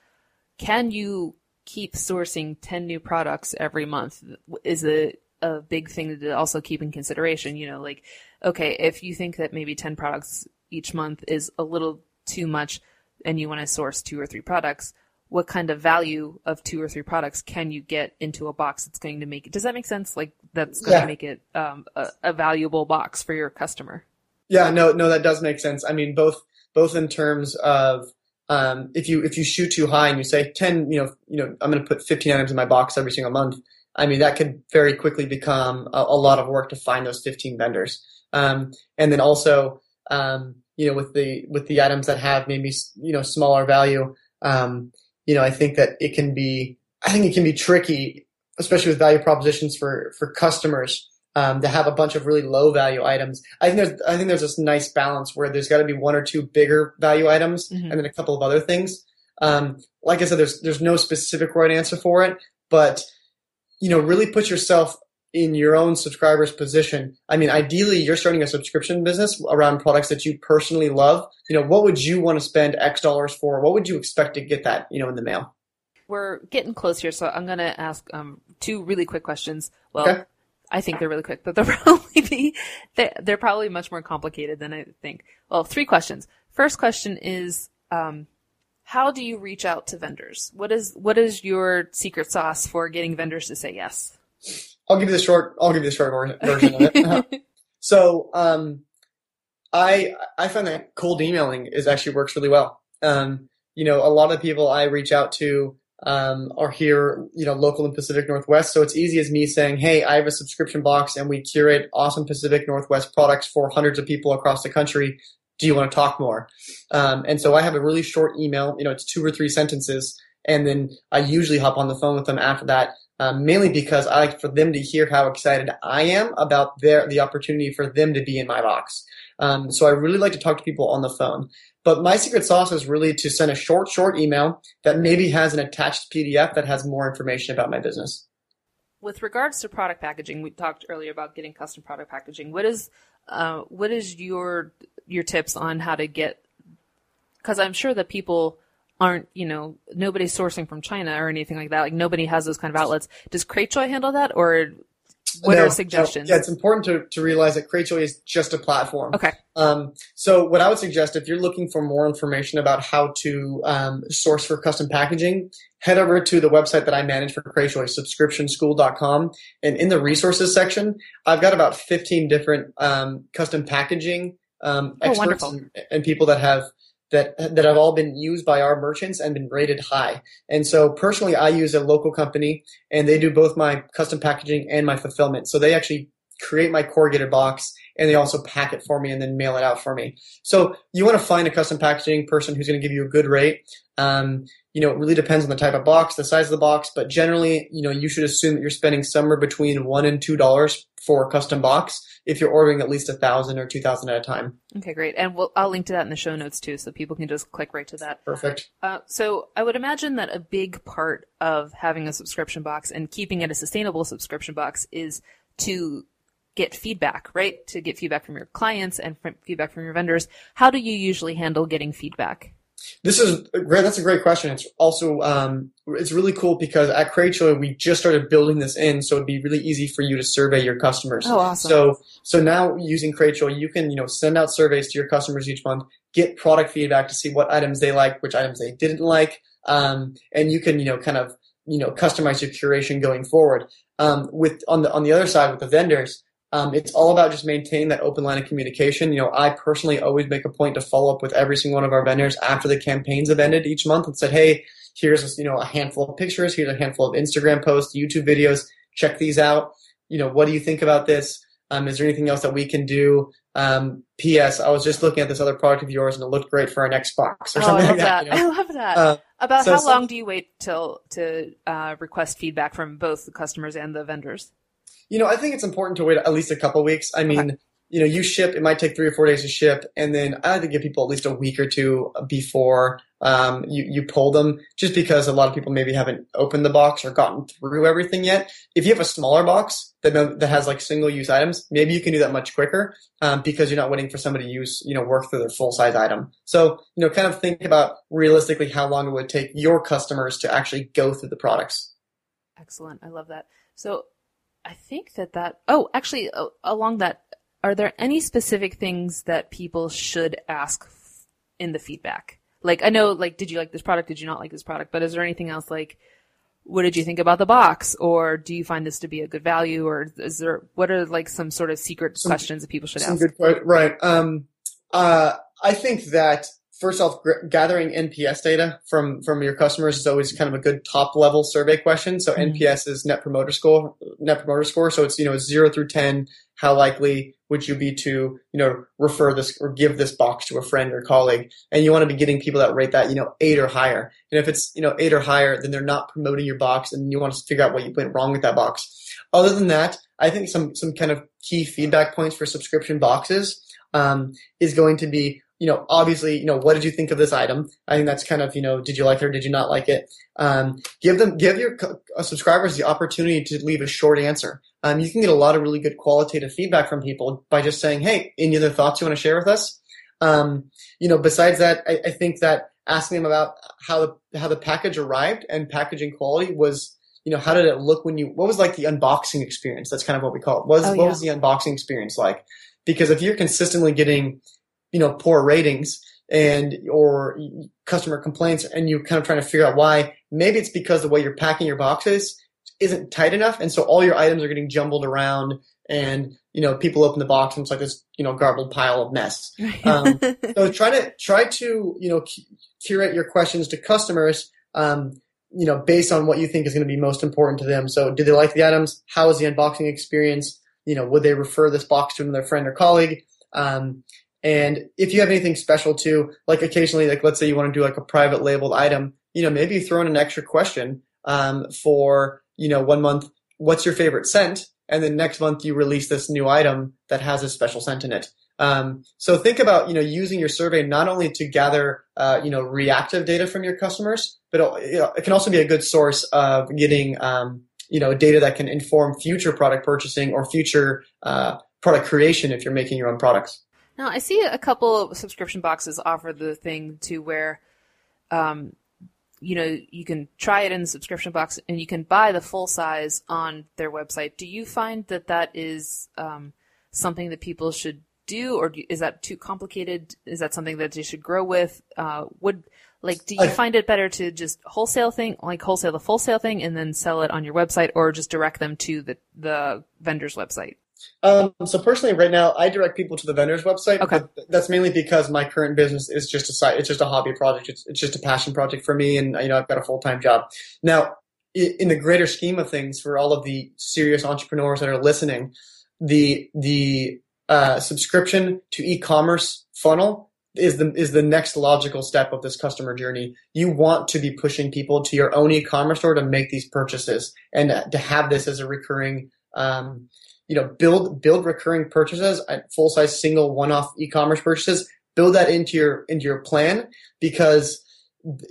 can you keep sourcing ten new products every month is a a big thing to also keep in consideration. You know, like okay, if you think that maybe ten products each month is a little too much, and you want to source two or three products what kind of value of two or three products can you get into a box that's going to make it does that make sense? Like that's going yeah. to make it um, a, a, valuable box for your customer? Yeah no no that does make sense. I mean both both in terms of um, if you if you shoot too high and you say 10 you know you know i'm going to put 15 items in my box every single month i mean that could very quickly become a, a lot of work to find those 15 vendors. Um, and then also um, you know with the with the items that have maybe you know smaller value um, you know, I think that it can be, I think it can be tricky, especially with value propositions for, for customers. um, to have a bunch of really low value items. I think there's I think there's this nice balance where there's got to be one or two bigger value items Mhm. and then a couple of other things. Um, like I said, there's there's no specific right answer for it, but you know, really put yourself in your own subscriber's position. I mean, ideally, you're starting a subscription business around products that you personally love. You know, what would you want to spend X dollars for? What would you expect to get that, you know, in the mail? We're getting close here, so I'm going to ask um, two really quick questions. Well, Okay. I think they're really quick, but they're probably be they're, they're probably much more complicated than I think. Well, three questions. First question is, um, how do you reach out to vendors? What is what is your secret sauce for getting vendors to say yes? I'll give you the short. I'll give you the short version of it. So um, I I find that cold emailing is actually works really well. Um, you know, a lot of people I reach out to um, are here, you know, local in Pacific Northwest. So it's easy as me saying, "Hey, I have a subscription box, and we curate awesome Pacific Northwest products for hundreds of people across the country. Do you want to talk more?" Um, and so I have a really short email. You know, it's two or three sentences, and then I usually hop on the phone with them after that um, mainly because I like for them to hear how excited I am about their the opportunity for them to be in my box. Um, so I really like to talk to people on the phone. But my secret sauce is really to send a short, short email that maybe has an attached PDF that has more information about my business. With regards to product packaging, we talked earlier about getting custom product packaging. What is uh, what is your your tips on how to get? Because I'm sure that people aren't, you know, nobody's sourcing from China or anything like that. Like nobody has those kind of outlets. Does Cratejoy handle that, or what No, are suggestions? no, yeah, it's important to, to realize that Cratejoy is just a platform. Okay. Um, so what I would suggest, if you're looking for more information about how to um, source for custom packaging, head over to the website that I manage for Cratejoy, subscriptionschool.com. And in the resources section, I've got about 15 different um, custom packaging um, Oh, experts wonderful. and, and people that have that that have all been used by our merchants and been rated high. And so personally, I use a local company, and they do both my custom packaging and my fulfillment. So they actually create my corrugated box and they also pack it for me and then mail it out for me. So you want to find a custom packaging person who's going to give you a good rate. Um, you know, it really depends on the type of box, the size of the box, but generally, you know, you should assume that you're spending somewhere between one and two dollars for a custom box if you're ordering at least a thousand or two thousand at a time. Okay, great. And we'll, I'll link to that in the show notes too, so people can just click right to that. Perfect. Uh, so I would imagine that a big part of having a subscription box and keeping it a sustainable subscription box is to get feedback, right? To get feedback from your clients and from feedback from your vendors. How do you usually handle getting feedback? This is great. That's a great question. It's also um, it's really cool because at Cratejoy we just started building this in, so it'd be really easy for you to survey your customers. Oh, awesome. So so now using Cratejoy, you can you know send out surveys to your customers each month, get product feedback to see what items they like, which items they didn't like, um, and you can you know kind of you know customize your curation going forward. Um, with on the on the other side with the vendors, um, it's all about just maintaining that open line of communication. You know, I personally always make a point to follow up with every single one of our vendors after the campaigns have ended each month and said, hey, here's you know a handful of pictures, here's a handful of Instagram posts, YouTube videos. Check these out. You know, what do you think about this? Um, is there anything else that we can do? Um, P.S. I was just looking at this other product of yours and it looked great for our next box or Oh, I something love like that. that. you know? I love that. Uh, About so how long do you wait till to uh, request feedback from both the customers and the vendors? You know, I think it's important to wait at least a couple weeks. I mean, you know, you ship, it might take three or four days to ship, and then I like to give people at least a week or two before um, you, you pull them, just because a lot of people maybe haven't opened the box or gotten through everything yet. If you have a smaller box that, that has like single use items, maybe you can do that much quicker um, because you're not waiting for somebody to use, you know, work through their full size item. So, you know, kind of think about realistically how long it would take your customers to actually go through the products. Excellent. I love that. So I think that that, oh, actually, uh, along that, are there any specific things that people should ask f- in the feedback? Like, I know, like, did you like this product? Did you not like this product? But is there anything else like, what did you think about the box? Or do you find this to be a good value? Or is there, what are like some sort of secret Some- questions that people should Some ask? good right. Um, uh, I think that first off, gr- gathering NPS data from from your customers is always kind of a good top level survey question. So Mhm. NPS is Net Promoter Score. Net Promoter Score. So it's you know zero through ten. How likely would you be to, you know, refer this or give this box to a friend or colleague. And you want to be getting people that rate that, you know, eight or higher. And if it's, you know, eight or higher, then they're not promoting your box and you want to figure out what you went wrong with that box. Other than that, I think some, some kind of key feedback points for subscription boxes, um, is going to be you know, obviously, you know, what did you think of this item? I think that's kind of, you know, did you like it or did you not like it? Um, give them, give your uh, subscribers the opportunity to leave a short answer. Um, you can get a lot of really good qualitative feedback from people by just saying, Hey, any other thoughts you want to share with us? Um, you know, besides that, I, I think that asking them about how the, how the package arrived and packaging quality was, you know, how did it look when you, what was like the unboxing experience? That's kind of what we call it. What was, Oh, what was the unboxing experience like? Because if you're consistently getting, you know, poor ratings and or customer complaints and you're kind of trying to figure out why, maybe it's because the way you're packing your boxes isn't tight enough. And so all your items are getting jumbled around and, you know, people open the box and it's like this, you know, garbled pile of mess. Um, so try to try to you know curate your questions to customers um, you know based on what you think is going to be most important to them. So do they like the items? How was the unboxing experience? You know would they refer this box to another friend or colleague? Um, and if you have anything special too like occasionally like let's say you want to do like a private labeled item you know maybe you throw in an extra question um, for you know one month what's your favorite scent and then next month you release this new item that has a special scent in it um, so think about you know using your survey not only to gather uh, you know reactive data from your customers, but it, can also be a good source of getting um, you know data that can inform future product purchasing or future uh, product creation if you're making your own products. Now, I see a couple of subscription boxes offer the thing to where, um, you know, you can try it in the subscription box and you can buy the full size on their website. Do you find that that is um, something that people should do, or do, is that too complicated? Is that something that they should grow with? Uh, would like, do you I- find it better to just wholesale thing, like wholesale the full sale thing, and then sell it on your website, or just direct them to the the vendor's website? Um, so personally, right now, I direct people to the vendor's website. Okay. but That's mainly because my current business is just a site. It's just a hobby project. It's, it's just a passion project for me, and you know, I've got a full time job. Now, in the greater scheme of things, for all of the serious entrepreneurs that are listening, the the uh, subscription to e-commerce funnel is the is the next logical step of this customer journey. You want to be pushing people to your own e-commerce store to make these purchases and to have this as a recurring um, you know, build build recurring purchases at full size single one off e-commerce purchases. Build that into your into your plan because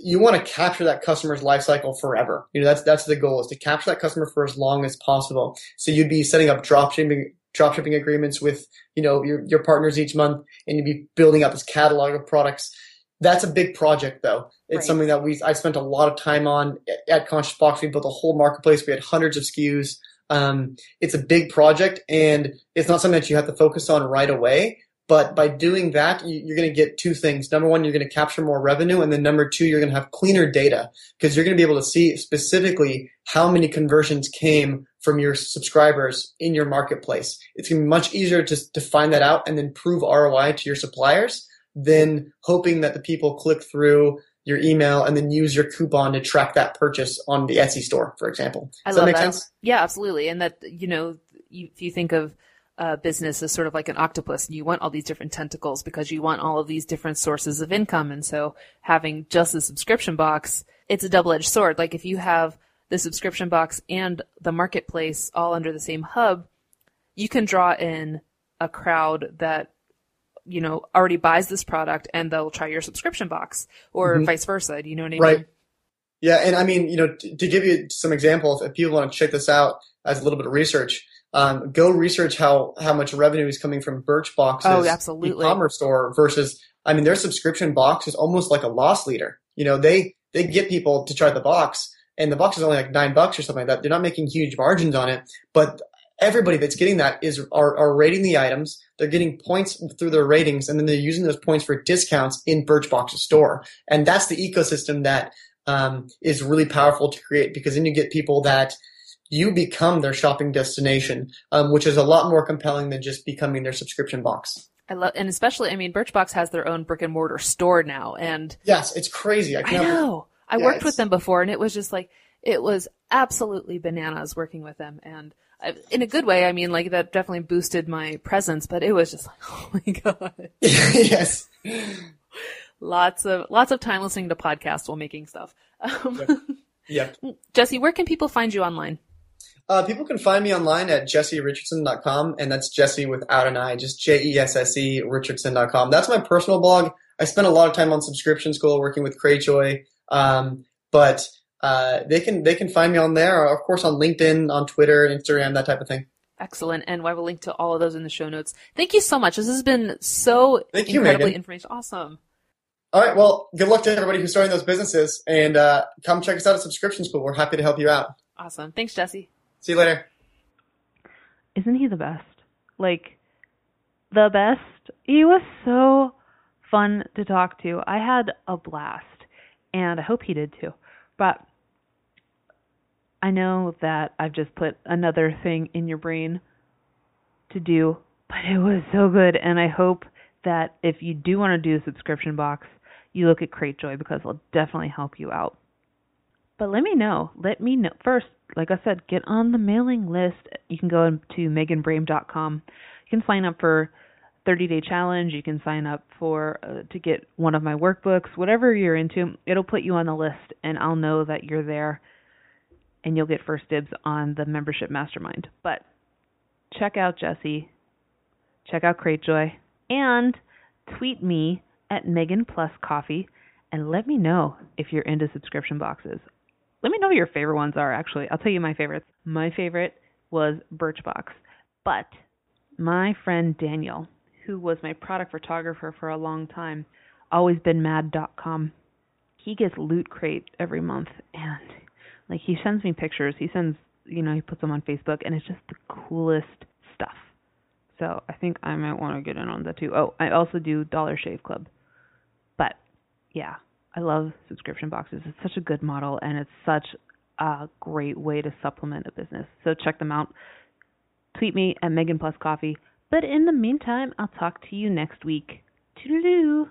you want to capture that customer's life cycle forever. You know, that's that's the goal is to capture that customer for as long as possible. So you'd be setting up drop shipping drop shipping agreements with, you know, your your partners each month and you'd be building out this catalog of products. That's a big project though. It's Right. something that we I spent a lot of time on at Conscious Box. We built a whole marketplace. We had hundreds of SKUs. Um, it's a big project and it's not something that you have to focus on right away. But by doing that, you- you're going to get two things. Number one, you're going to capture more revenue. And then number two, you're going to have cleaner data because you're going to be able to see specifically how many conversions came from your subscribers in your marketplace. It's going to be much easier to, to find that out and then prove ROI to your suppliers than hoping that the people click through your email and then use your coupon to track that purchase on the Etsy store, for example. I Does love that make that. sense? Yeah, absolutely. And that, you know, you, if you think of uh, business as sort of like an octopus, and you want all these different tentacles because you want all of these different sources of income. And so having just a subscription box, it's a double edged sword. Like if you have the subscription box and the marketplace all under the same hub, you can draw in a crowd that you know already buys this product and they'll try your subscription box or Mhm. vice versa. Do you know what I mean? Right. Yeah, and I mean, you know, t- to give you some examples, if people want to check this out as a little bit of research, um, go research how how much revenue is coming from Birchbox's Oh, absolutely. e-commerce store versus, I mean, their subscription box is almost like a loss leader. You know, they they get people to try the box, and the box is only like nine bucks or something like that. They're not making huge margins on it, but everybody that's getting that is are, are rating the items. They're getting points through their ratings, and then they're using those points for discounts in Birchbox's store. And that's the ecosystem that um, is really powerful to create because then you get people that you become their shopping destination, um, which is a lot more compelling than just becoming their subscription box. I love, and especially, I mean, Birchbox has their own brick and mortar store now, and Yes, it's crazy. I I can't. know I Yeah, worked with them before, and it was just like it was absolutely bananas working with them, and in a good way. I mean, like that definitely boosted my presence, but it was just like, oh my god. yes. Lots of lots of time listening to podcasts while making stuff. Um, Yep. Jesse, where can people find you online? Uh, people can find me online at jesserichardson.com, and that's Jesse without an I, just J E S S E Richardson.com. That's my personal blog. I spend a lot of time on subscription school working with Cratejoy, um, but uh, they can they can find me on there, or of course on LinkedIn, on Twitter, Instagram, that type of thing. Excellent, and I will link to all of those in the show notes. Thank you so much. This has been so Thank you, incredibly Megan. information. Awesome. All right, well, good luck to everybody who's starting those businesses, and uh, come check us out at Subscription School. We're happy to help you out. Awesome. Thanks, Jesse. See you later. Isn't he the best? Like the best. He was so fun to talk to. I had a blast, and I hope he did too. But I know that I've just put another thing in your brain to do, but it was so good, and I hope that if you do want to do a subscription box, you look at Cratejoy because it'll definitely help you out. But let me know. Let me know. First, like I said, get on the mailing list. You can go to meganbrame.com. You can sign up for 30 day challenge. You can sign up for uh, to get one of my workbooks, whatever you're into. It'll put you on the list, and I'll know that you're there, and you'll get first dibs on the membership mastermind. But check out Jesse. Check out Cratejoy, and tweet me at Megan Plus Coffee, and let me know if you're into subscription boxes. Let me know what your favorite ones are, actually. I'll tell you my favorites. My favorite was Birchbox. But my friend Daniel, who was my product photographer for a long time, always been mad.com. He gets Loot Crate every month and like he sends me pictures. He sends, you know, he puts them on Facebook and it's just the coolest stuff. So I think I might want to get in on that too. Oh, I also do Dollar Shave Club. But yeah, I love subscription boxes. It's such a good model and it's such a great way to supplement a business. So check them out. Tweet me at Megan Plus Coffee. But in the meantime, I'll talk to you next week. Toodaloo.